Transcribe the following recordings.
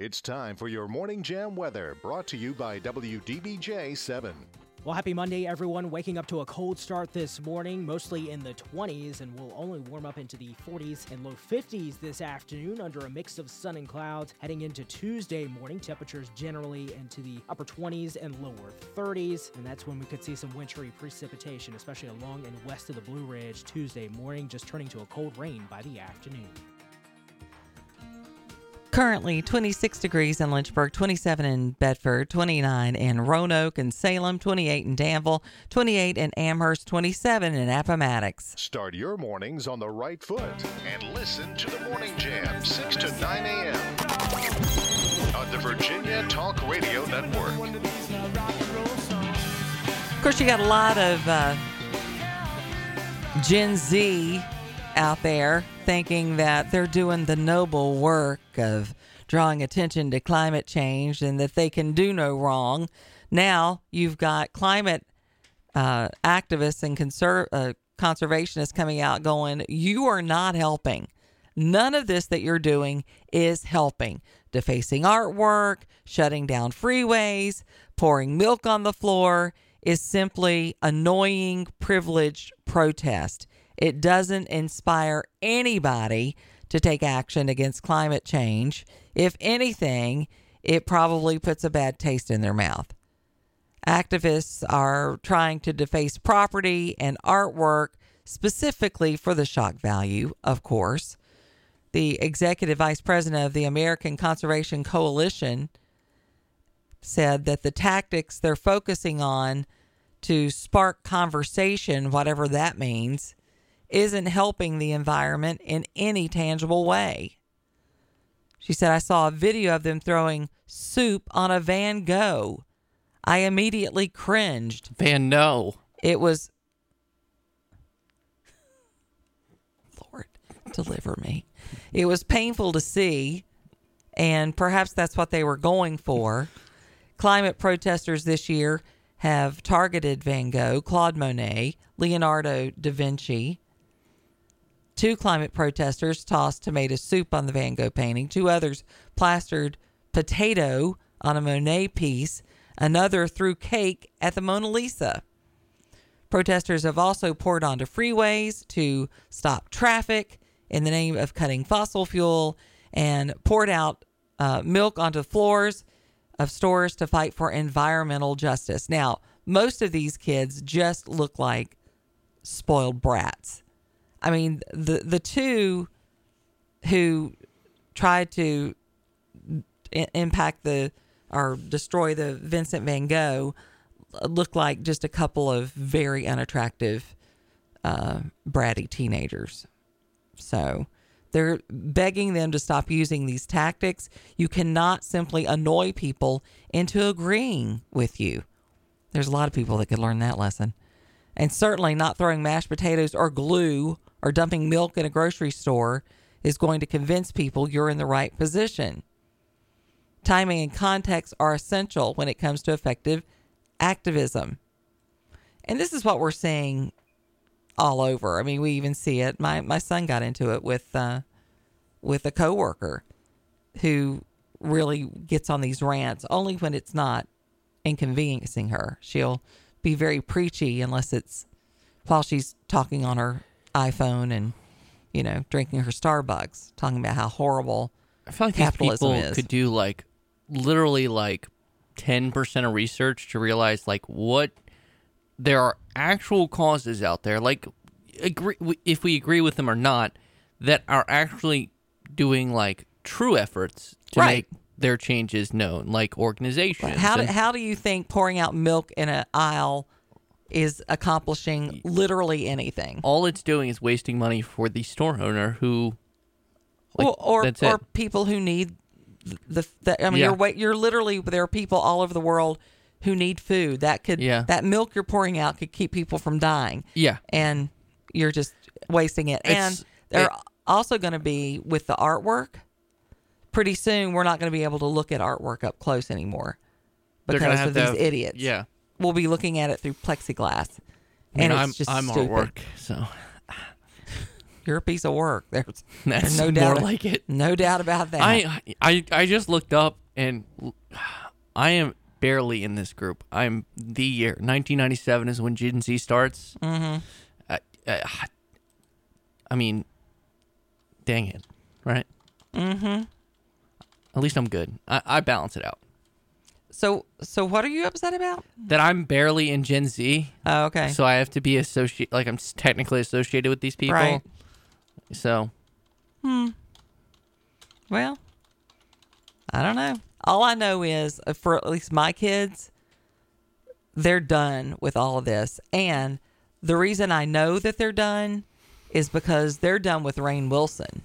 It's time for your Morning Jam weather, brought to you by WDBJ 7. Well, happy Monday, everyone. Waking up to a cold start this morning, mostly in the 20s, and will only warm up into the 40s and low 50s this afternoon under a mix of sun and clouds. Heading into Tuesday morning, temperatures generally into the upper 20s and lower 30s, and that's when we could see some wintry precipitation, especially along and west of the Blue Ridge Tuesday morning, just turning to a cold rain by the afternoon. Currently 26 degrees in Lynchburg, 27 in Bedford, 29 in Roanoke and Salem, 28 in Danville, 28 in Amherst, 27 in Appomattox. Start your mornings on the right foot and listen to the Morning Jam, 6 to 9 a.m. on the Virginia Talk Radio Network. Of course, you got a lot of uh, Gen Z out there thinking that they're doing the noble work of drawing attention to climate change and that they can do no wrong. Now you've got climate uh, activists and conser- uh, conservationists coming out going, You are not helping. None of this that you're doing is helping. Defacing artwork, shutting down freeways, pouring milk on the floor is simply annoying, privileged protest. It doesn't inspire anybody to take action against climate change. If anything, it probably puts a bad taste in their mouth. Activists are trying to deface property and artwork specifically for the shock value, of course. The executive vice president of the American Conservation Coalition said that the tactics they're focusing on to spark conversation, whatever that means, isn't helping the environment in any tangible way. She said, I saw a video of them throwing soup on a Van Gogh. I immediately cringed. Van No. It was. Lord, deliver me. It was painful to see, and perhaps that's what they were going for. Climate protesters this year have targeted Van Gogh, Claude Monet, Leonardo da Vinci. Two climate protesters tossed tomato soup on the Van Gogh painting. Two others plastered potato on a Monet piece. Another threw cake at the Mona Lisa. Protesters have also poured onto freeways to stop traffic in the name of cutting fossil fuel and poured out uh, milk onto floors of stores to fight for environmental justice. Now, most of these kids just look like spoiled brats. I mean, the the two who tried to impact the or destroy the Vincent Van Gogh look like just a couple of very unattractive, uh, bratty teenagers. So they're begging them to stop using these tactics. You cannot simply annoy people into agreeing with you. There's a lot of people that could learn that lesson. And certainly not throwing mashed potatoes or glue or dumping milk in a grocery store is going to convince people you're in the right position. Timing and context are essential when it comes to effective activism. And this is what we're seeing all over. I mean, we even see it. My my son got into it with uh, with a coworker who really gets on these rants only when it's not inconveniencing her. She'll be very preachy unless it's while she's talking on her iPhone and you know drinking her Starbucks, talking about how horrible I feel like these capitalism people is. could do like literally like ten percent of research to realize like what there are actual causes out there. Like, agree if we agree with them or not, that are actually doing like true efforts to Right. make their changes known, like organizations. How do, and- how do you think pouring out milk in an aisle is accomplishing literally anything? all it's doing is wasting money for the store owner who like, or or, or people who need the, the I mean Yeah. you're you're literally there are people all over the world who need food that could Yeah. that milk you're pouring out could keep people from dying Yeah. and you're just wasting it and they're it- also going to be with the artwork pretty soon we're not going to be able to look at artwork up close anymore because of these have- idiots Yeah. We'll be looking at it through plexiglass I mean, and I'm it's just I'm stupid. artwork, so you're a piece of work. There's, That's there's no more doubt like it. No doubt about that. I, I I just looked up and I am barely in this group. I'm the year 1997 is when Gen Z starts. Mm-hmm. I, I, I mean, dang it, right? Mm-hmm. At least I'm good. I, I balance it out. So so what are you upset about? That I'm barely in Gen Z, Oh, okay. so I have to be associate like I'm technically associated with these people. Right. So Hmm. Well, I don't know. All I know is uh, for at least my kids, they're done with all of this. And the reason I know that they're done is because they're done with Rainn Wilson.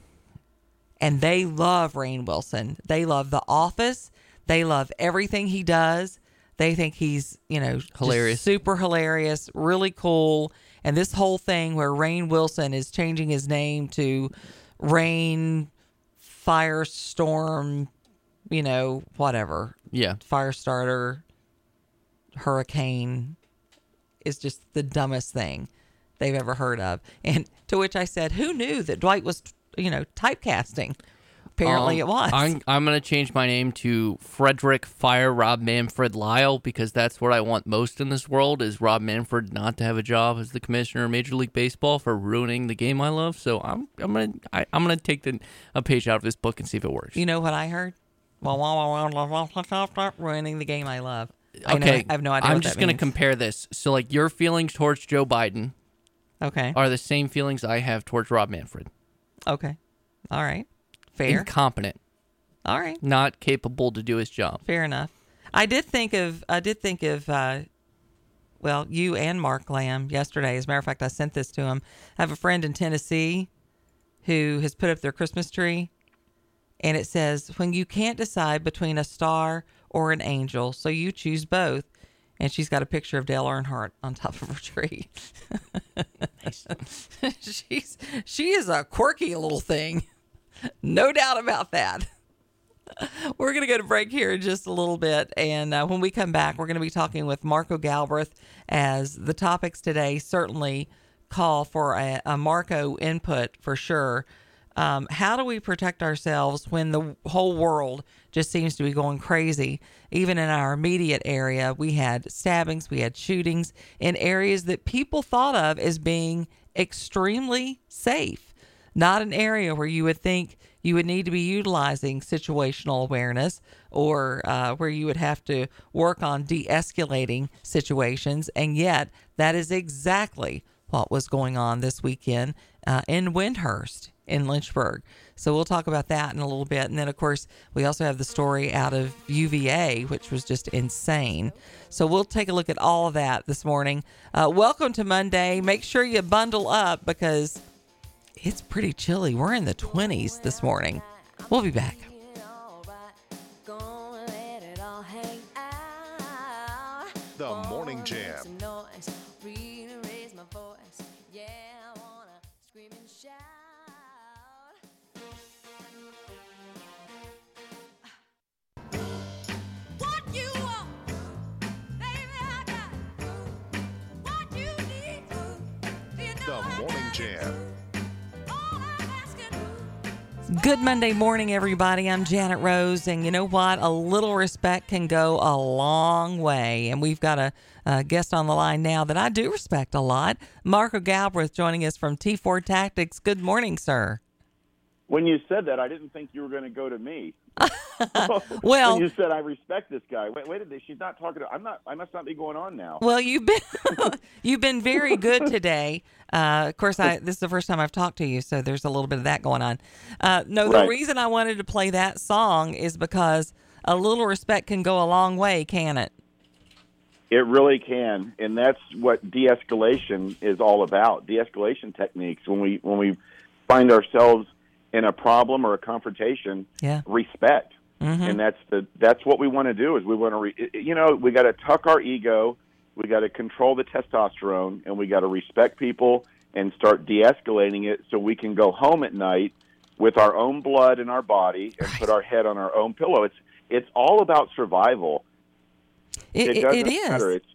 And they love Rainn Wilson. They love The Office. They love everything he does. They think he's, you know, Hilarious. super hilarious, really cool. And this whole thing where Rainn Wilson is changing his name to Rain Firestorm, you know, whatever, yeah, Firestarter, Hurricane is just the dumbest thing they've ever heard of. And to which I said, Who knew that Dwight was, you know, typecasting? Apparently Um, it was. I'm I'm gonna change my name to Frederick Fire Rob Manfred Lyle because that's what I want most in this world is Rob Manfred not to have a job as the commissioner of Major League Baseball for ruining the game I love. So I'm I'm gonna I, I'm gonna take the, a page out of this book and see if it works. You know what I heard? Ruining the game I love. I know- okay, I have no idea. I'm just gonna compare this. So like your feelings towards Joe Biden Okay. are the same feelings I have towards Rob Manfred. Okay. All right. Fair. Incompetent, All right. not capable to do his job. Fair enough. I did think of I did think of uh, well, you and Mark Lamb yesterday. As a matter of fact, I sent this to him. I have a friend in Tennessee who has put up their Christmas tree, and it says, "When you can't decide between a star or an angel, so you choose both." And she's got a picture of Dale Earnhardt on top of her tree. she's she is a quirky little thing, no doubt about that. We're going to go to break here in just a little bit. And uh, when we come back, we're going to be talking with Marco Galbraith as the topics today certainly call for a, a Marco input for sure. Um, how do we protect ourselves when the whole world just seems to be going crazy? Even in our immediate area, we had stabbings, we had shootings in areas that people thought of as being extremely safe not an area where you would think you would need to be utilizing situational awareness or uh, where you would have to work on de escalating situations. And yet, that is exactly what was going on this weekend uh, in Wyndhurst in Lynchburg. So we'll talk about that in a little bit. And then, of course, we also have the story out of UVA, which was just insane. So we'll take a look at all of that this morning. Uh, welcome to Monday. Make sure you bundle up because it's pretty chilly. We're in the 20s this morning. We'll be back. The Morning Jam. Good Monday morning, everybody. I'm Janet Rose, and you know what? A little respect can go a long way. And we've got a, a guest on the line now that I do respect a lot. Marco Galbraith joining us from T4 Tactics. Good morning, sir. When you said that, I didn't think you were going to go to me. Well- you said I respect this guy. Wait, wait a minute. She's not talking to. I'm not. I must not be going on now. Well, you've been you've been very good today. Uh, of course, I this is the first time I've talked to you, so there's a little bit of that going on. Uh, no, the reason I wanted to play that song is because a little respect can go a long way, can it? It really can, and that's what de-escalation is all about. De-escalation techniques. When we when we find ourselves in a problem or a confrontation, Yeah. respect, Mm-hmm. and that's the that's what we want to do. Is we want to, re, you know, we got to tuck our ego, we got to control the testosterone, and we got to respect people and start de-escalating it so we can go home at night with our own blood in our body and put our head on our own pillow. It's it's all about survival. It, it, doesn't it is. matter. It's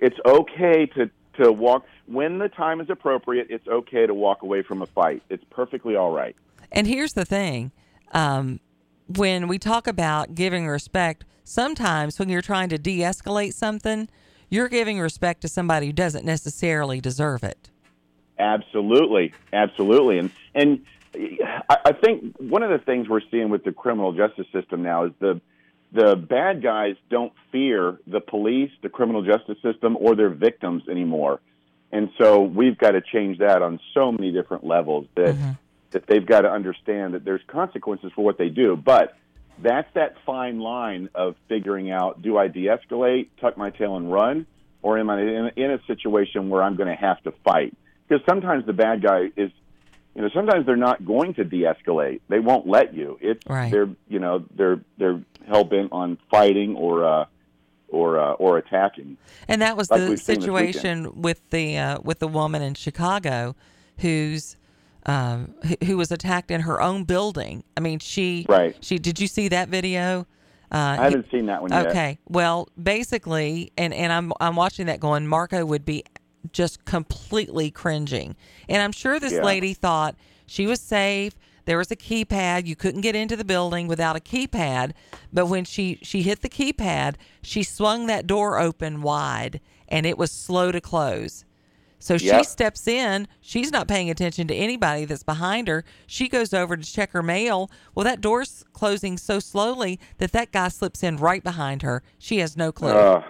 it's okay to to walk when the time is appropriate. It's okay to walk away from a fight. It's perfectly all right. And here's the thing um, when we talk about giving respect, sometimes when you're trying to de escalate something, you're giving respect to somebody who doesn't necessarily deserve it. Absolutely, absolutely, and and I, I think one of the things we're seeing with the criminal justice system now is the the bad guys don't fear the police, the criminal justice system, or their victims anymore, and so we've got to change that on so many different levels that Mm-hmm. That they've got to understand that there's consequences for what they do, but. That's that fine line of figuring out: do I de-escalate, tuck my tail, and run, or am I in, in a situation where I'm going to have to fight? Because sometimes the bad guy is you know sometimes they're not going to de-escalate they won't let you it's Right. they're you know they're they're hell-bent on fighting or uh or uh, or attacking And that was Like the we've seen this situation with the uh, with the woman in Chicago who's um, who, who was attacked in her own building. I mean, she Right. She did you see that video? Uh, i haven't seen that one yet Okay. Well, basically, and and I'm I'm watching that going. Marco would be just completely cringing, and I'm sure this Yeah. lady thought she was safe. There was a keypad. You couldn't get into the building without a keypad. But when she she hit the keypad, she swung that door open wide, and it was slow to close. So she steps in. She's not paying attention to anybody that's behind her. She goes over to check her mail. Well, that door's closing so slowly that that guy slips in right behind her. She has no clue. uh,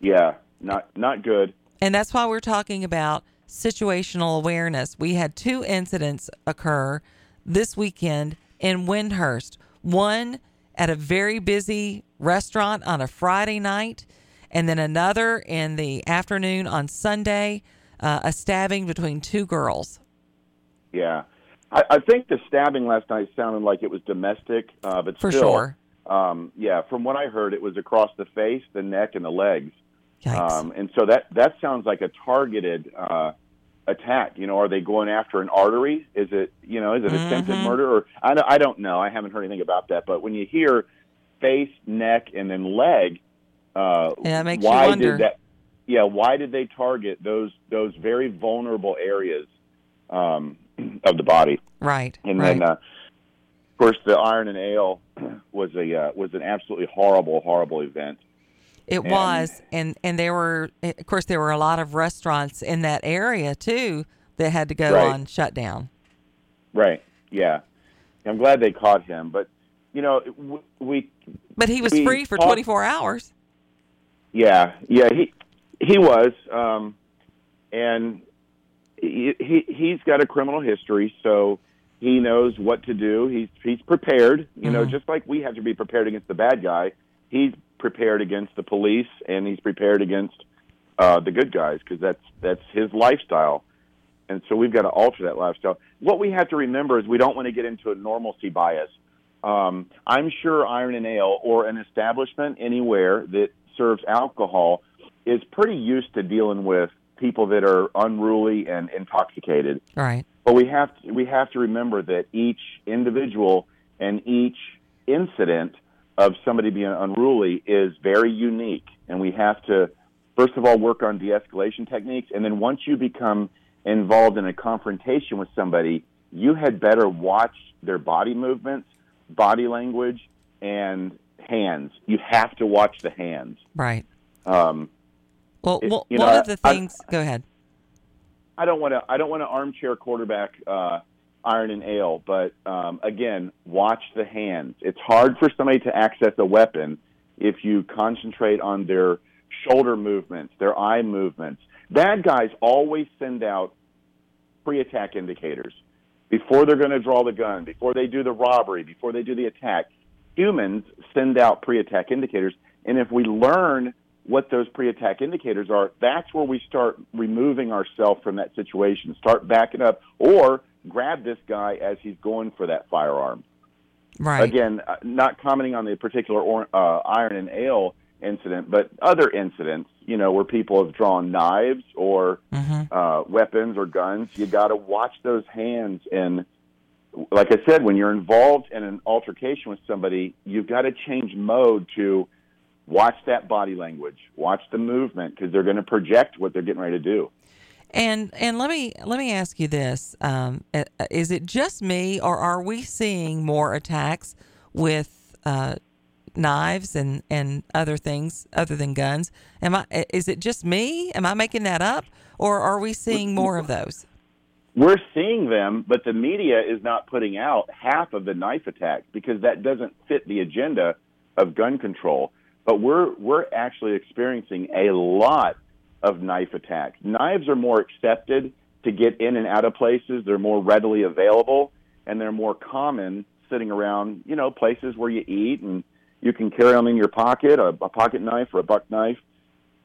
yeah not not good and that's why we're talking about situational awareness. We had two incidents occur this weekend in Wyndhurst. One at a very busy restaurant on a Friday night, and then another in the afternoon on Sunday, uh, a stabbing between two girls. yeah I, I think the stabbing last night sounded like it was domestic uh but For still, sure. um yeah from what i heard it was across the face the neck and the legs Yikes. Um, and so that that sounds like a targeted uh, attack. You know, are they going after an artery? Is it you know is it attempted Mhm. murder? Or I don't, I don't know. I haven't heard anything about that. But when you hear face, neck, and then leg, uh, Yeah, makes you wonder. did that? Yeah, why did they target those those very vulnerable areas um, of the body? right. And right. then, uh, of course, the Iron and Ale was a uh, was an absolutely horrible, horrible event. It And- was, and and there were, of course, there were a lot of restaurants in that area too that had to go Right. on shutdown. Right. Yeah. I'm glad they caught him, but you know, we But he was free for 24 hours. yeah, yeah, he he was um and he, he he's got a criminal history, so he knows what to do. He's he's prepared, you know, Mhm. just like we have to be prepared against the bad guy. He's prepared against the police and he's prepared against uh the good guys because that's that's his lifestyle. and so we've got to alter that lifestyle. What we have to remember is we don't want to get into a normalcy bias. Um, I'm sure Iron and Ale or an establishment anywhere that serves alcohol is pretty used to dealing with people that are unruly and intoxicated. Right. But we have to, we have to remember that each individual and each incident of somebody being unruly is very unique, and we have to first of all work on de-escalation techniques, and then once you become involved in a confrontation with somebody, you had better watch their body movements, body language, and hands. You have to watch the hands. Right. Um, Well, well you one of the I- things. go ahead. I don't want to. I don't want to armchair quarterback uh, Iron and Ale, but um, again, watch the hands. It's hard for somebody to access a weapon if you concentrate on their shoulder movements, their eye movements. Bad guys always send out pre-attack indicators before they're going to draw the gun, before they do the robbery, before they do the attack. Humans send out pre-attack indicators, and if we learn what those pre-attack indicators are, that's where we start removing ourselves from that situation. Start backing up, or grab this guy as he's going for that firearm. Right. Again, uh, not commenting on the particular or, uh, iron and ale incident, but other incidents, you know, where people have drawn knives or hmm uh, weapons or guns. You got to watch those hands. And like I said, when you're involved in an altercation with somebody, you've got to change mode to watch that body language, watch the movement because they're going to project what they're getting ready to do. And and let me let me ask you this: um, Is it just me, or are we seeing more attacks with uh, knives and, and other things other than guns? Am I? Is it just me? Am I making that up, or are we seeing more of those? We're seeing them, but the media is not putting out half of the knife attacks because that doesn't fit the agenda of gun control. But we're we're actually experiencing a lot of knife attacks. Knives are more accepted to get in and out of places. They're more readily available and they're more common sitting around, you know, places where you eat and you can carry them in your pocket, a, a pocket knife or a buck knife.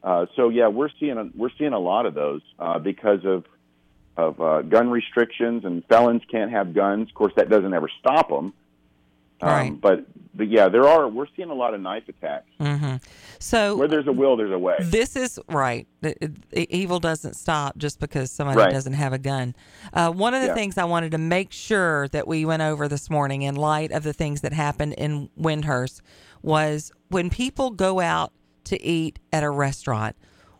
Uh, so yeah, we're seeing a, we're seeing a lot of those uh, because of of uh, gun restrictions and felons can't have guns. Of course, that doesn't ever stop them. Um, Right. But but yeah, there are. We're seeing a lot of knife attacks. Mm-hmm. So Where there's a will, there's a way. This is right. Evil doesn't stop just because somebody Right. doesn't have a gun. Uh, one of the Yeah. things I wanted to make sure that we went over this morning, in light of the things that happened in Wyndhurst, was when people go out to eat at a restaurant,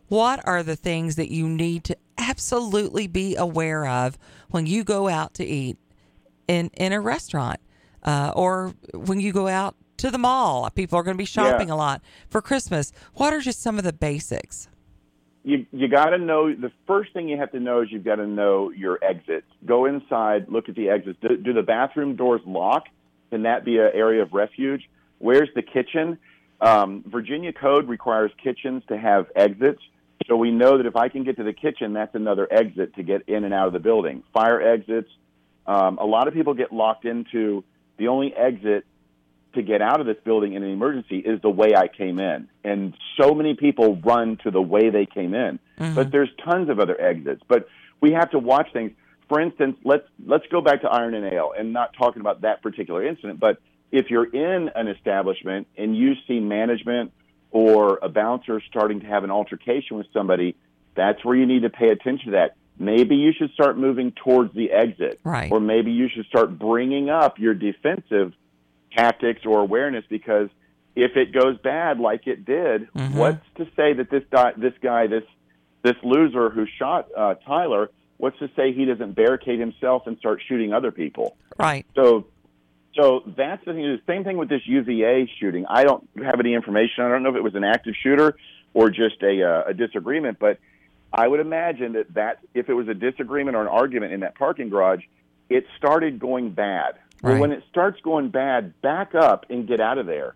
what are the things that you need to absolutely be aware of when you go out to eat in in a restaurant uh, or when you go out to the mall people are going to be shopping Yeah. a lot for christmas what are just some of the basics you you got to know the first thing you have to know is you've got to know your exits. Go inside, look at the exits. Do, do the bathroom doors lock? Can that be an area of refuge? Where's the kitchen? Um, Virginia code requires kitchens to have exits, so we know that if I can get to the kitchen, that's another exit to get in and out of the building. Fire exits. Um, a lot of people get locked into the only exit to get out of this building in an emergency is the way I came in. And so many people run to the way they came in. Mm-hmm. But there's tons of other exits. But we have to watch things. For instance, let's let's go back to Iron and Ale and not talking about that particular incident, but if you're in an establishment and you see management or a bouncer starting to have an altercation with somebody, that's where you need to pay attention to that. Maybe you should start moving towards the exit. Right. Or maybe you should start bringing up your defensive tactics or awareness because if it goes bad like it did, what's to say that this guy, this guy, this this loser who shot uh, Tyler, what's to say he doesn't barricade himself and start shooting other people? right So, so that's the thing. The same thing with this UVA shooting. I don't have any information. I don't know if it was an active shooter or just a, uh, a disagreement, but I would imagine that that if it was a disagreement or an argument in that parking garage, it started going bad. Right. Well, when it starts going bad, back up and get out of there.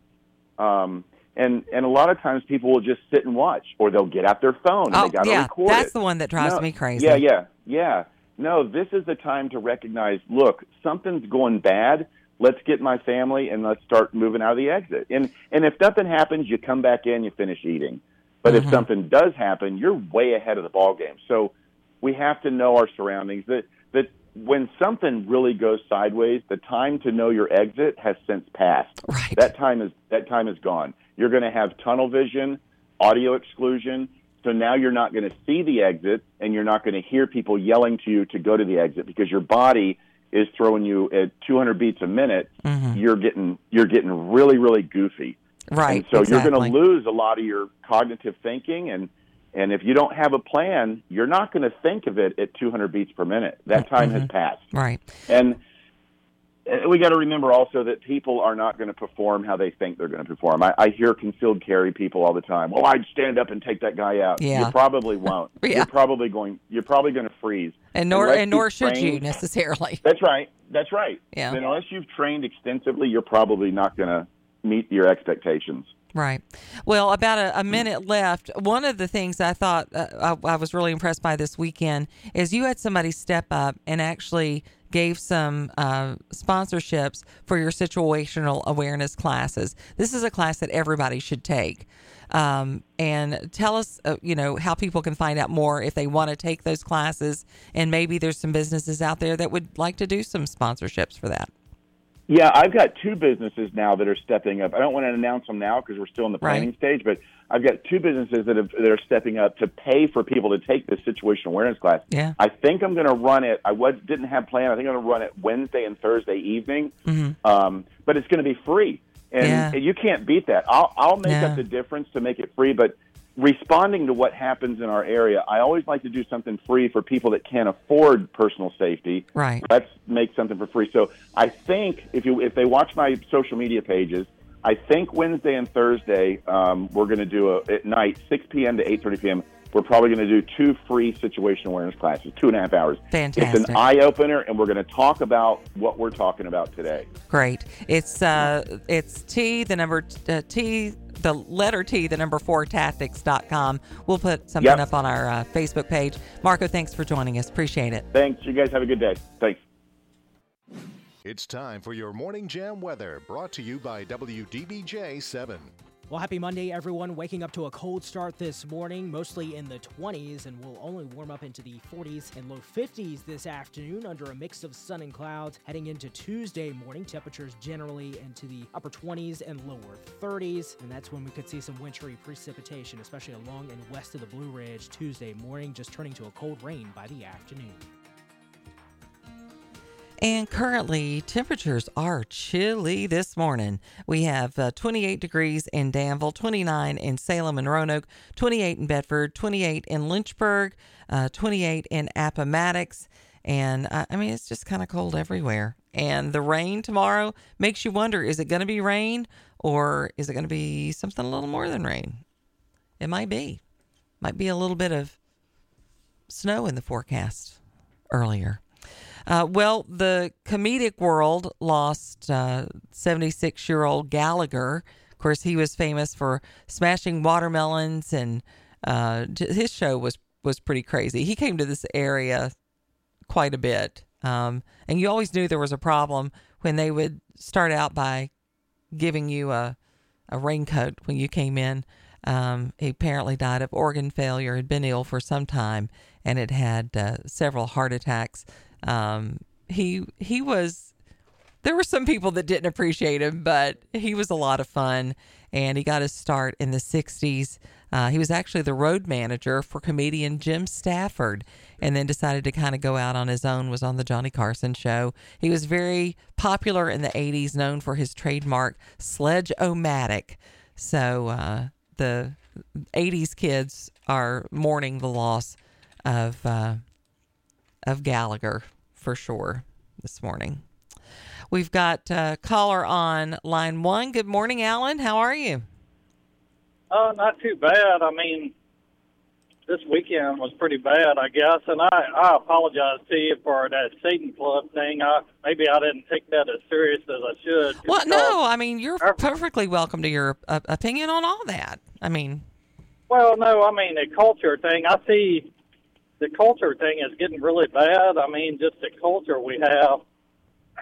Um, and and a lot of times people will just sit and watch, or they'll get out their phone and oh they got to yeah record that's it. the one that drives No, me crazy Yeah, yeah, yeah. No, this is the time to recognize. Look, something's going bad. Let's get my family and let's start moving out of the exit. And and if nothing happens, you come back in, you finish eating. But if mm-hmm. something does happen, you're way ahead of the ball game. So we have to know our surroundings. That that when something really goes sideways, the time to know your exit has since passed. Right. That time is that time is gone. You're going to have tunnel vision, audio exclusion. So now you're not going to see the exit, and you're not going to hear people yelling to you to go to the exit because your body is throwing you at 200 beats a minute. Mm-hmm. You're getting you're getting really really goofy. Mm-hmm. right And so you're going to lose a lot of your cognitive thinking and and if you don't have a plan, you're not going to think of it at 200 beats per minute. That time has passed. right And we got to remember also that people are not going to perform how they think they're going to perform. I, I hear concealed carry people all the time. Well, I'd stand up and take that guy out. Yeah. You probably won't. Yeah. You're probably going. You're probably going to freeze. and nor Unless and nor should you necessarily That's right. That's right. Yeah. And unless you've trained extensively, you're probably not going to meet your expectations. Right. Well, about a, a minute left. One of the things I thought uh, I, I was really impressed by this weekend is you had somebody step up and actually gave some uh, sponsorships for your situational awareness classes. This is a class that everybody should take. Um, and tell us, uh, you know, how people can find out more if they want to take those classes. And maybe there's some businesses out there that would like to do some sponsorships for that. Yeah, I've got two businesses now that are stepping up. I don't want to announce them now because we're still in the Right. planning stage, but I've got two businesses that, have, that are stepping up to pay for people to take this situational awareness class. Yeah. I think I'm going to run it. I was didn't have plan. I think I'm going to run it Wednesday and Thursday evening, Mm-hmm. um, but it's going to be free. and Yeah. you can't beat that. I'll I'll make No. up the difference to make it free, but responding to what happens in our area, I always like to do something free for people that can't afford personal safety. Right. Let's make something for free. So I think if you if they watch my social media pages, I think Wednesday and Thursday um, we're going to do a, at night 6 p.m. to 8:30 p.m. We're probably going to do two free situation awareness classes, two and a half hours. Fantastic. It's an eye opener, and we're going to talk about what we're talking about today. Great. It's uh, it's T the number uh, T the letter T the number four tactics.com. We'll put something Yep. up on our uh, Facebook page. Marco, thanks for joining us. Appreciate it. Thanks. You guys have a good day. Thanks. It's time for your Morning Jam weather, brought to you by WDBJ 7. Well, happy Monday, everyone. Waking up to a cold start this morning, mostly in the 20s, and will only warm up into the 40s and low 50s this afternoon under a mix of sun and clouds. Heading into Tuesday morning, temperatures generally into the upper 20s and lower 30s, and that's when we could see some wintry precipitation, especially along and west of the Blue Ridge Tuesday morning, just turning to a cold rain by the afternoon. And currently, temperatures are chilly this morning. We have uh, 28 degrees in Danville, 29 in Salem and Roanoke, 28 in Bedford, 28 in Lynchburg, uh, 28 in Appomattox. And uh, I mean, it's just kind of cold everywhere. And the rain tomorrow makes you wonder is it going to be rain or is it going to be something a little more than rain? It might be. Might be a little bit of snow in the forecast earlier. Uh, well, the comedic world lost 76 year old Gallagher. Of course, he was famous for smashing watermelons, and uh, his show was, was pretty crazy. He came to this area quite a bit. Um, and you always knew there was a problem when they would start out by giving you a, a raincoat when you came in. Um, he apparently died of organ failure, had been ill for some time, and had had uh, several heart attacks. Um, he he was. There were some people that didn't appreciate him, but he was a lot of fun, and he got his start in the '60s. Uh, he was actually the road manager for comedian Jim Stafford, and then decided to kind of go out on his own. Was on the Johnny Carson show. He was very popular in the '80s, known for his trademark sledge-o-matic. So uh, the '80s kids are mourning the loss of uh, of Gallagher for sure this morning. We've got uh, caller on line one. Good morning, Alan. How are you? Uh, not too bad. I mean, this weekend was pretty bad, I guess, and I, I apologize to you for that Satan Club thing. I maybe I didn't take that as serious as I should. Well, no, I mean you're Our- perfectly welcome to your uh, opinion on all that. I mean, Well, no, I mean the culture thing. I see the culture thing is getting really bad. I mean, just the culture we have,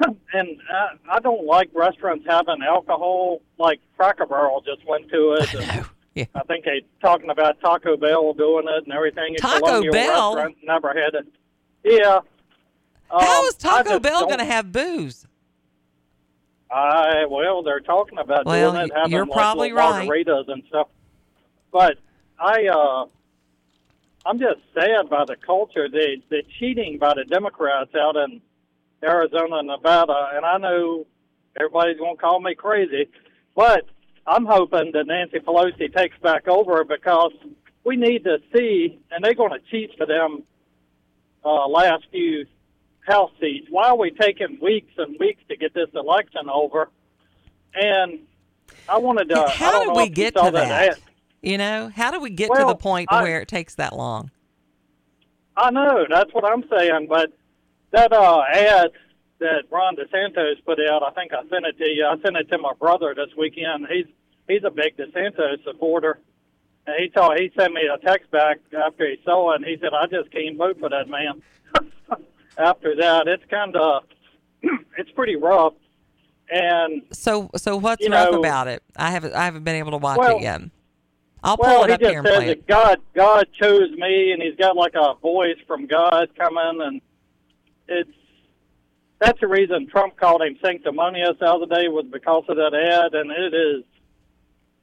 and I, I don't like restaurants having alcohol. Like Cracker Barrel just went to it. and yeah. I think they're talking about Taco Bell doing it and everything. It's Taco Bell? never had it. Yeah. How Um, is Taco Bell going to have booze? I well, they're talking about Well, doing it, having you're like probably little right. margaritas and stuff. But I, uh, I'm just sad by the culture, the the cheating by the Democrats out in Arizona and Nevada. And I know everybody's going to call me crazy, but I'm hoping that Nancy Pelosi takes back over because we need to see, and they're going to cheat for them uh, last few House seats. Why are we taking weeks and weeks to get this election over? And I wanted to. How did we get to that that? You know, how do we get to the point I- where it takes that long? I know that's what I'm saying, but that uh, ad that Ron DeSantis put out, I think I sent it to you. I sent it to my brother this weekend. He's he's a big DeSantis supporter, and he told he sent me a text back after he saw it, and he said, "I just can't vote for that man." after that, it's kind of it's pretty rough, and So, so what's rough know- about it? I haven't, I haven't been able to watch Well- it yet. I'll pull well, it he just here and says play that it. God God chose me, and he's got like a voice from God coming, and it's that's the reason Trump called him sanctimonious the other day was because of that ad, and it is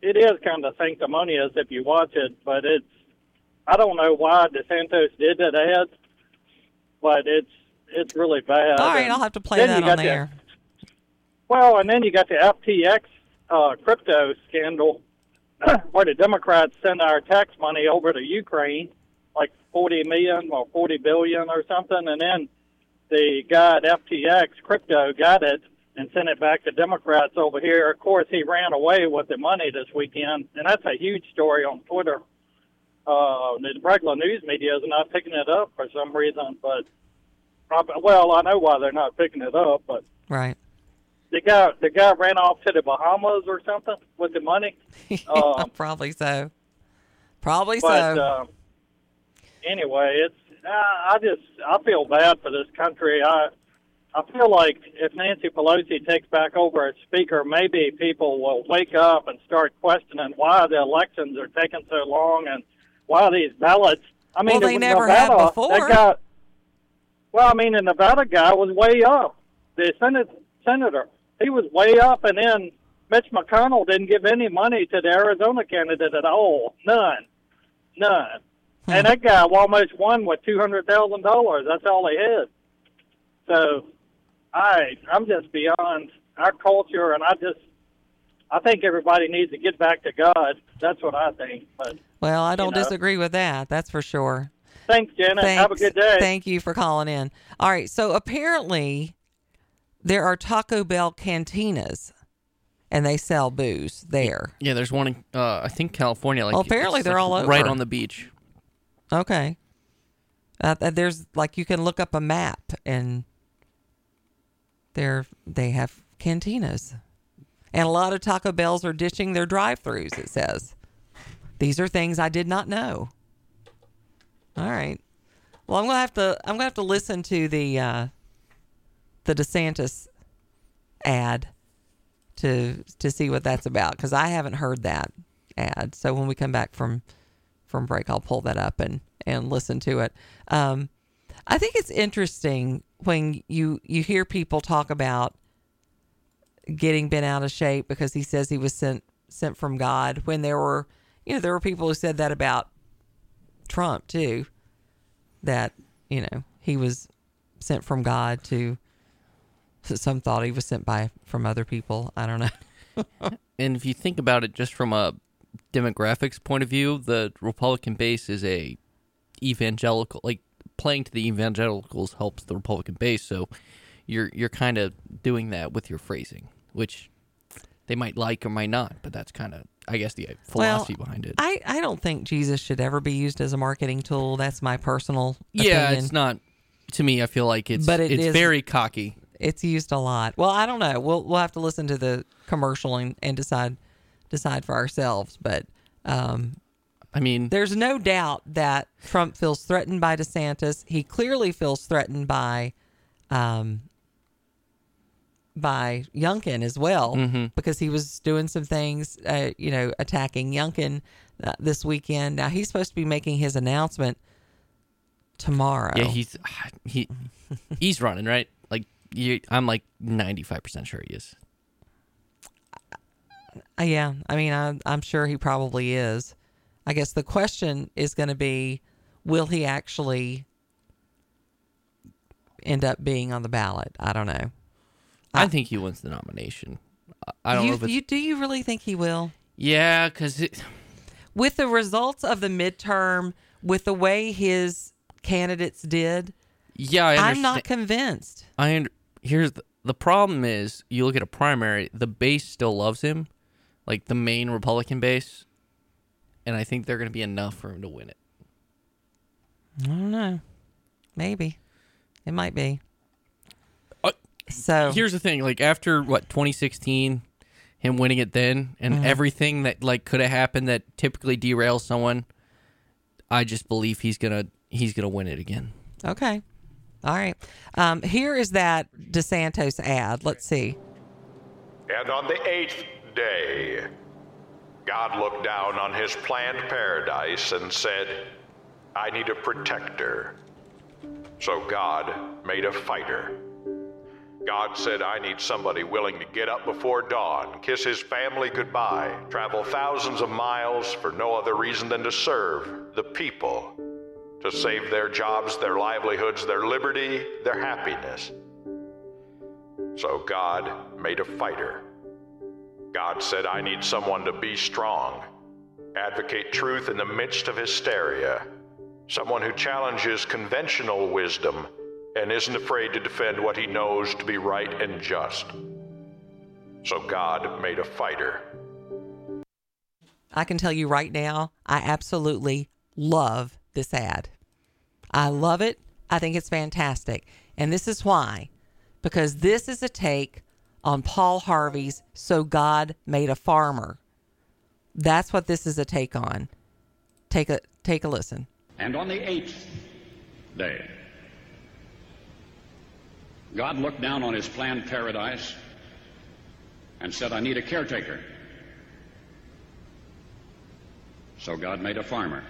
it is kind of sanctimonious if you watch it, but it's I don't know why DeSantis did that ad, but it's it's really bad. All right, And I'll have to play that on. The, well, and then you got the FTX uh, crypto scandal where the Democrats send our tax money over to Ukraine, like 40 million or 40 billion or something, and then the guy at FTX crypto got it and sent it back to Democrats over here. Of course, he ran away with the money this weekend, and that's a huge story on Twitter. Uh, the regular news media is not picking it up for some reason, but well, I know why they're not picking it up, but Right. The guy the guy ran off to the Bahamas or something with the money. Uh, Probably so. Probably but so. uh, anyway, it's uh, I just I feel bad for this country. I I feel like if Nancy Pelosi takes back over as Speaker, maybe people will wake up and start questioning why the elections are taking so long and why these ballots. I mean, Well, they never have Nevada, before. That guy, well, I mean, the Nevada guy was way up. The Senate senator, he was way up, and then Mitch McConnell didn't give any money to the Arizona candidate at all. None, none. Hmm. And that guy almost won with two hundred thousand dollars. That's all he had. So, I I'm just beyond our culture, and I just I think everybody needs to get back to God. That's what I think. But well, I don't know. disagree with that. That's for sure. thanks, Janet. Have a good day. Thank you for calling in. All right. So apparently, there are Taco Bell cantinas, and they sell booze there. Yeah, there's one in uh, I think California. Like Well, apparently they're like, all over. right on the beach. Okay. Uh, there's like you can look up a map, and there they have cantinas, and a lot of Taco Bells are ditching their drive-throughs. It says these are things I did not know. All right. Well, I'm gonna have to. I'm gonna have to listen to the uh, the DeSantis ad to to see what that's about because I haven't heard that ad. So when we come back from from break, I'll pull that up and and listen to it. Um, I think it's interesting when you you hear people talk about getting bent out of shape because he says he was sent sent from God. When there were you know there were people who said that about Trump too, that you know he was sent from God to. Some thought he was sent by from other people. I don't know. And if you think about it just from a demographics point of view, the Republican base is a evangelical like playing to the evangelicals helps the Republican base, so you're you're kind of doing that with your phrasing, which they might like or might not, but that's kind of I guess the uh, philosophy behind it. I, I don't think Jesus should ever be used as a marketing tool. That's my personal yeah, opinion. it's not to me I feel like it's But it it's is- very cocky. It's used a lot. Well, I don't know. We'll we'll have to listen to the commercial and, and decide decide for ourselves. But um, I mean, there's no doubt that Trump feels threatened by DeSantis. He clearly feels threatened by um, by Youngkin as well Mhm. because he was doing some things, uh, you know, attacking Youngkin uh, this weekend. Now he's supposed to be making his announcement tomorrow. yeah, he's he he's running, right? You, I'm like 95% sure he is. Uh, yeah, I mean, I, I'm sure he probably is. I guess the question is going to be, will he actually end up being on the ballot? I don't know. I think he wins the nomination. I- I don't you, know if it's you do you really think he will? yeah, because With the results of the midterm, with the way his candidates did, yeah, I I'm not convinced. I here's the, the problem is you look at a primary, the base still loves him, like the main Republican base, and I think they're going to be enough for him to win it. I don't know. Maybe it might be. Uh, So Here's the thing: like after what 2016, him winning it then, and Mm-hmm. everything that like could have happened that typically derails someone, I just believe he's gonna he's gonna win it again. okay, all right. Um, here is that DeSantis ad. Let's see. And on the eighth day, God looked down on his planned paradise and said, I need a protector. So God made a fighter. God said, I need somebody willing to get up before dawn, kiss his family goodbye, travel thousands of miles for no other reason than to serve the people, to save their jobs, their livelihoods, their liberty, their happiness. So God made a fighter. God said, I need someone to be strong, advocate truth in the midst of hysteria, someone who challenges conventional wisdom and isn't afraid to defend what he knows to be right and just. So God made a fighter. I can tell you right now, I absolutely love this ad. I love it. I think it's fantastic. And this is why because this is a take on Paul Harvey's So God Made a Farmer. That's what this is a take on. Take a take a listen. And on the eighth day, God looked down on his planned paradise and said, I need a caretaker. So God made a farmer.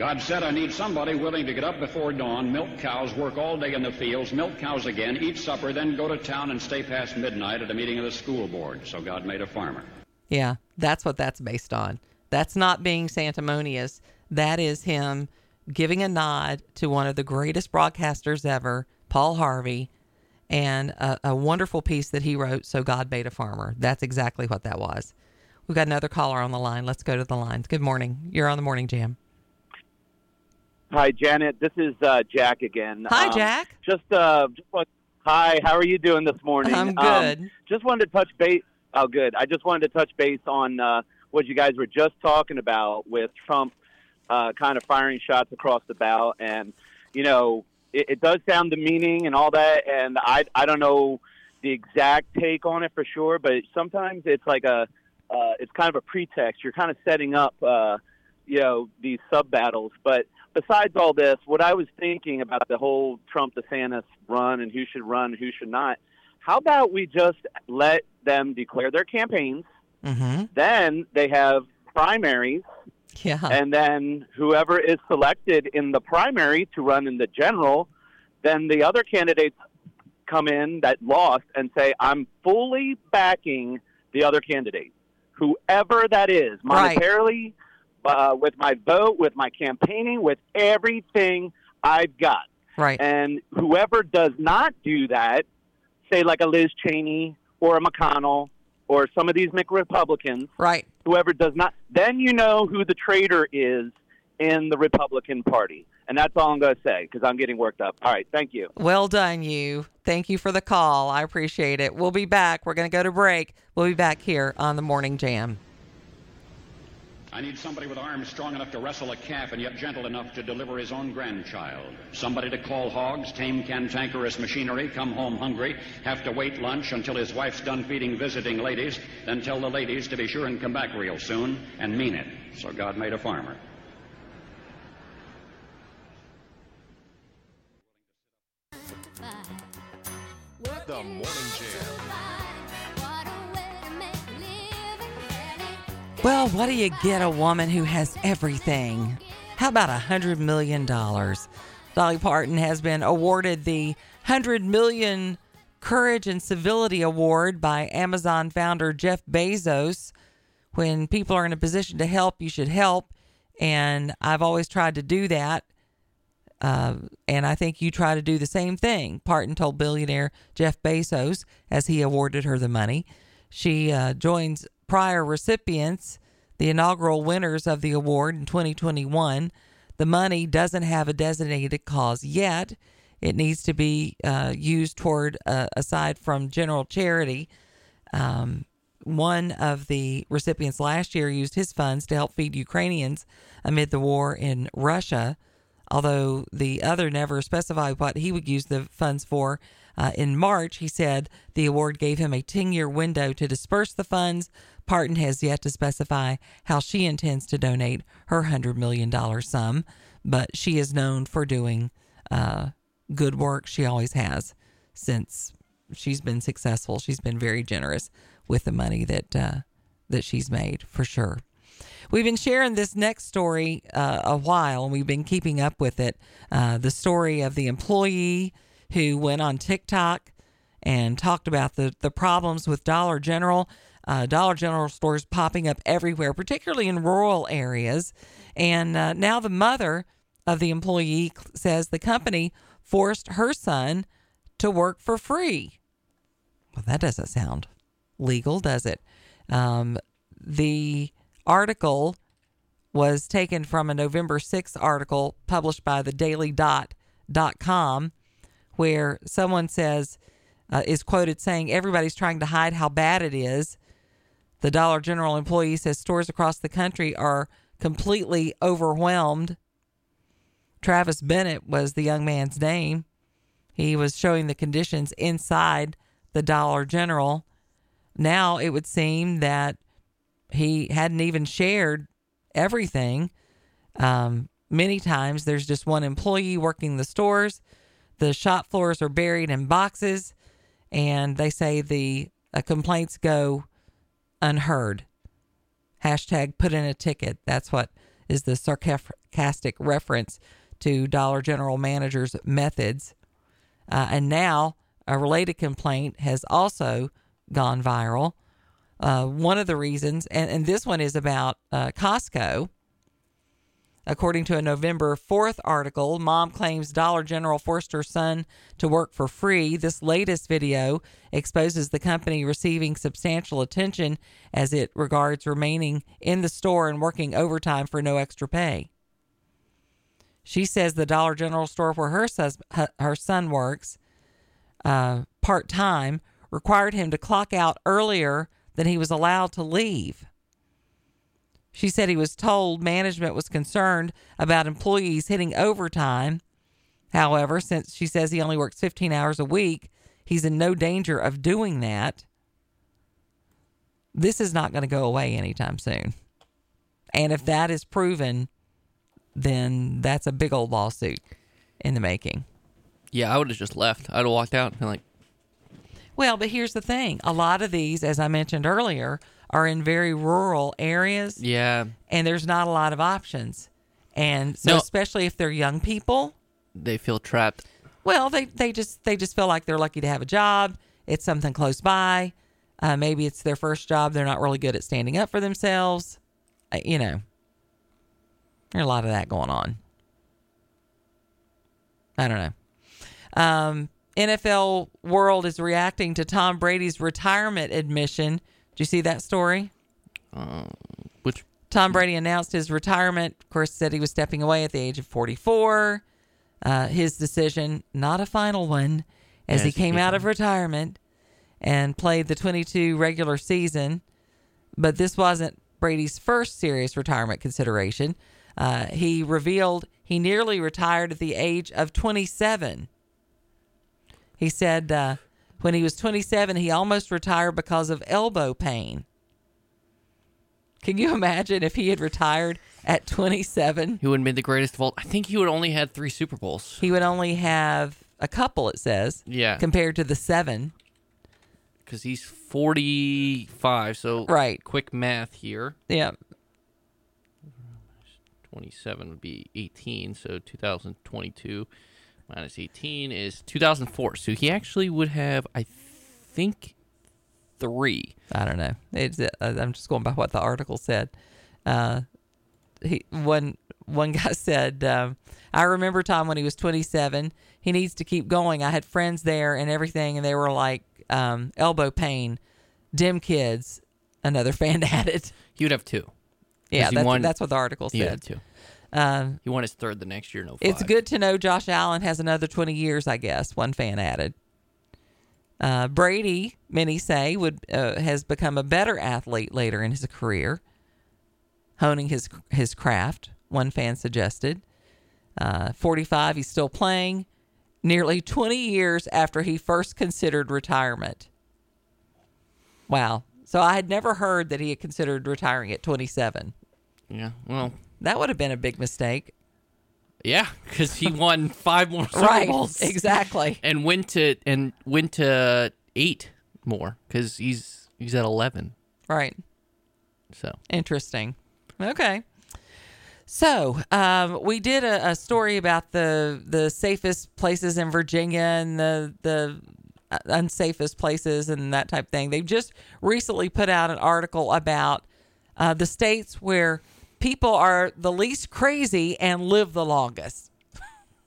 God said, I need somebody willing to get up before dawn, milk cows, work all day in the fields, milk cows again, eat supper, then go to town and stay past midnight at a meeting of the school board. So God made a farmer. Yeah, that's what that's based on. That's not being sanctimonious. That is him giving a nod to one of the greatest broadcasters ever, Paul Harvey, and a, a wonderful piece that he wrote, So God Made a Farmer. That's exactly what that was. We've got another caller on the line. Let's go to the lines. Good morning. You're on the Morning Jam. Hi, Janet. This is uh, Jack again. Hi, Um, Jack. Just, uh, just want, hi. How are you doing this morning? I'm Um, good. just wanted to touch base. Oh, good. I just wanted to touch base on uh, what you guys were just talking about with Trump, uh, kind of firing shots across the bow, and you know, it, it does sound demeaning and all that, and I, I don't know the exact take on it for sure, but sometimes it's like a, uh, it's kind of a pretext. You're kind of setting up, uh, you know, these sub battles, but besides all this, what I was thinking about the whole Trump DeSantis run and who should run, who should not, how about we just let them declare their campaigns? Mm-hmm. Then they have primaries, Yeah. and then whoever is selected in the primary to run in the general, then the other candidates come in that lost and say, I'm fully backing the other candidate, whoever that is, Right. Uh, with my vote, with my campaigning, with everything I've got. right. And whoever does not do that, say like a Liz Cheney or a McConnell or some of these McRepublicans, right. whoever does not, then you know who the traitor is in the Republican Party. And that's all I'm going to say because I'm getting worked up. All right, thank you. Well done, you. Thank you for the call. I appreciate it. We'll be back. We're going to go to break. We'll be back here on the Morning Jam. I need somebody with arms strong enough to wrestle a calf and yet gentle enough to deliver his own grandchild. Somebody to call hogs, tame cantankerous machinery, come home hungry, have to wait lunch until his wife's done feeding visiting ladies, then tell the ladies to be sure and come back real soon and mean it. So God made a farmer. The Morning Jam. Well, what do you get a woman who has everything? How about a hundred million dollars? Dolly Parton has been awarded the hundred million Courage and Civility Award by Amazon founder Jeff Bezos. When people are in a position to help, you should help, and I've always tried to do that. Uh, and I think you try to do the same thing. Parton told billionaire Jeff Bezos as he awarded her the money. She uh, joins prior recipients, the inaugural winners of the award in 2021. The money doesn't have a designated cause yet. It needs to be uh, used toward, uh, aside from general charity. Um, one of the recipients last year used his funds to help feed Ukrainians amid the war in Russia although the other never specified what he would use the funds for. Uh, in March, he said the award gave him a 10 year window to disperse the funds. Parton has yet to specify how she intends to donate her $100 million sum, but she is known for doing uh, good work. She always has since she's been successful. She's been very generous with the money that uh, that she's made for sure. We've been sharing this next story uh, a while, and we've been keeping up with it. Uh, the story of the employee who went on TikTok and talked about the, the problems with Dollar General. Uh, Dollar General stores popping up everywhere, particularly in rural areas. And uh, now the mother of the employee says the company forced her son to work for free. Well, that doesn't sound legal, does it? Um, the article was taken from a November 6th article published by the Daily Dot dot com, where someone says uh, is quoted saying everybody's trying to hide how bad it is. The Dollar General employee says stores across the country are completely overwhelmed. Travis Bennett was the young man's name. He was showing the conditions inside the Dollar General. Now it would seem that he hadn't even shared everything. Um, many times there's just one employee working the stores. The shop floors are buried in boxes, and they say the uh, complaints go unheard. Hashtag put in a ticket. That's what is the sarcastic reference to Dollar General managers' methods. Uh, and now a related complaint has also gone viral. Uh, one of the reasons, and, and this one is about uh, Costco. According to a November 4th article, mom claims Dollar General forced her son to work for free. This latest video exposes the company receiving substantial attention as it regards remaining in the store and working overtime for no extra pay. She says the Dollar General store where her, sus- her son works uh, part time required him to clock out earlier than he was allowed to leave. She said he was told management was concerned about employees hitting overtime. However, since she says he only works 15 hours a week, he's in no danger of doing that. This is not going to go away anytime soon. And if that is proven, then that's a big old lawsuit in the making. Yeah, I would have just left. I'd have walked out and been like, Well, but here's the thing a lot of these, as I mentioned earlier, are in very rural areas. yeah, And there's not a lot of options. And so, No. especially if they're young people, they feel trapped. well, they, they just they just feel like they're lucky to have a job. It's something close by. Uh, maybe it's their first job. They're not really good at standing up for themselves. Uh, you know, there's a lot of that going on. I don't know. Um, NFL world is reacting to Tom Brady's retirement admission. Did you see that story? Uh, which Tom Brady announced his retirement. Of course, said he was stepping away at the age of 44. Uh, his decision, not a final one, as Yeah, he came out of retirement and played the 22 regular season. But this wasn't Brady's first serious retirement consideration. Uh, he revealed he nearly retired at the age of 27. He said uh, when he was 27, he almost retired because of elbow pain. Can you imagine if he had retired at 27? he wouldn't be the greatest of all. I think he would only had three Super Bowls. He would only have a couple, it says, Yeah, compared to the seven. because he's forty-five. So Right. quick math here. Yeah. 27 would be 18, so 2022 minus 18 is 2004. So he actually would have, I think, three. I don't know. It's, uh, I'm just going by what the article said. Uh, he one one guy said, um, "I remember Tom when he was 27. He needs to keep going. I had friends there and everything, and they were like um, elbow pain, dim kids." Another fan added. He would have two. Yeah, that's, won- that's what the article said. He would have said. two. Um, He won his third the next year. No, It's good to know Josh Allen has another 20 years, I guess, one fan added. Uh, Brady, many say, would uh, has become a better athlete later in his career, honing his his craft. One fan suggested. Uh, 45, he's still playing. Nearly 20 years after he first considered retirement. Wow. So I had never heard that he had considered retiring at 27. Yeah. Well, That would have been a big mistake. yeah, because he won five more Super right. Bowls Exactly. and went to and went to eight more because he's he's at 11. Right. So Interesting. Okay. So um, we did a, a story about the the safest places in Virginia and the the uh, unsafest places and that type of thing. They've just recently put out an article about uh, the states where people are the least crazy and live the longest.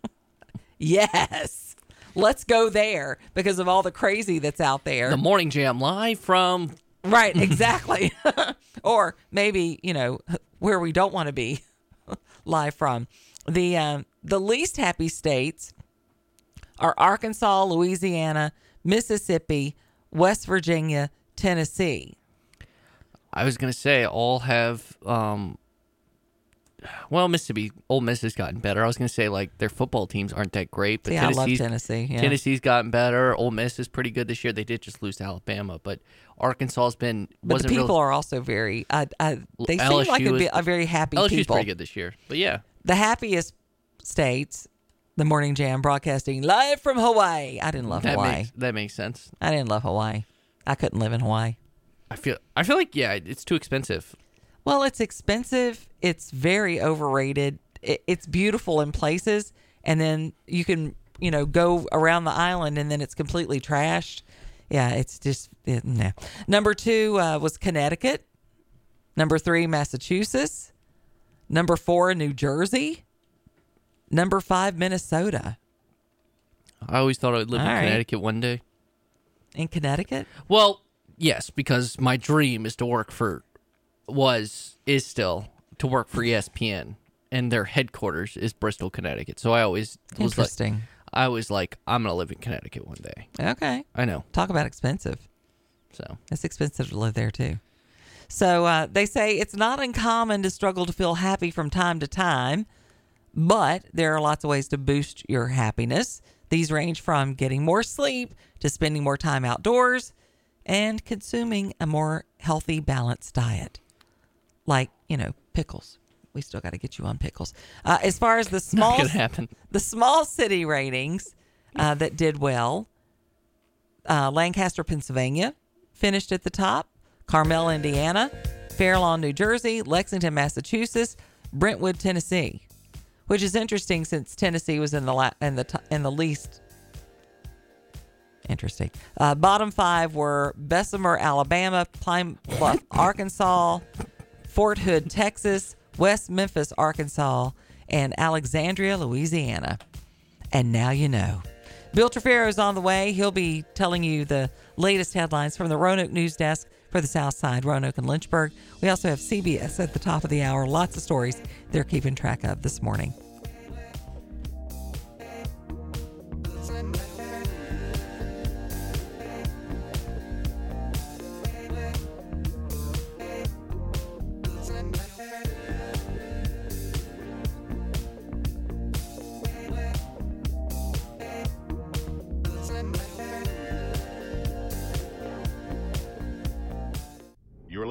yes. let's go there because of all the crazy that's out there. The Morning Jam live from Right, exactly. or maybe, you know, where we don't want to be live from. The um, the least happy states are Arkansas, Louisiana, Mississippi, West Virginia, Tennessee. I was gonna say all have um well Mississippi Ole Miss has gotten better. I was gonna say like their football teams aren't that great, but See, I love Tennessee's, Tennessee. Yeah. Tennessee's gotten better. Ole Miss is pretty good this year. They did just lose to Alabama, but Arkansas's been but the people real, are also very. I, I, they seem LSU like a, is- a very happy LSU's people. pretty good this year. But yeah. The happiest states, the Morning Jam broadcasting live from Hawaii. I didn't love that Hawaii. makes that makes sense. I didn't love Hawaii. I couldn't live in Hawaii. I feel I feel like yeah, it's too expensive. Well, it's expensive. It's very overrated. It's beautiful in places, and then you can, you know, go around the island, and then it's completely trashed. Yeah, it's just it, nah. Number two uh, was Connecticut. Number three, Massachusetts. Number four, New Jersey. Number five, Minnesota. I always thought I would live in All right. Connecticut one day. In Connecticut, Well, yes, because my dream is to work for was is still to work for ESPN and their headquarters is Bristol, Connecticut. So I always was like interesting. I was like I'm going to live in Connecticut one day. okay, I know. talk about expensive. So, It's expensive to live there too. So uh, they say it's not uncommon to struggle to feel happy from time to time, but there are lots of ways to boost your happiness. These range from getting more sleep to spending more time outdoors and consuming a more healthy, balanced diet. Like, you know, pickles. We still got to get you on pickles. Uh, as far as the small happen. the small city ratings uh, that did well uh, Lancaster, Pennsylvania finished at the top, Carmel, Indiana, Fair Lawn, New Jersey, Lexington, Massachusetts, Brentwood, Tennessee, which is interesting since Tennessee was in the la- in the t- in the least interesting. Uh, bottom five were Bessemer, Alabama, Pine Bluff, Arkansas, Fort Hood, Texas, West Memphis, Arkansas, and Alexandria, Louisiana. And now you know. Bill Trefero is on the way. He'll be telling you the latest headlines from the Roanoke News Desk for the South Side, Roanoke and Lynchburg. We also have CBS at the top of the hour. Lots of stories they're keeping track of this morning.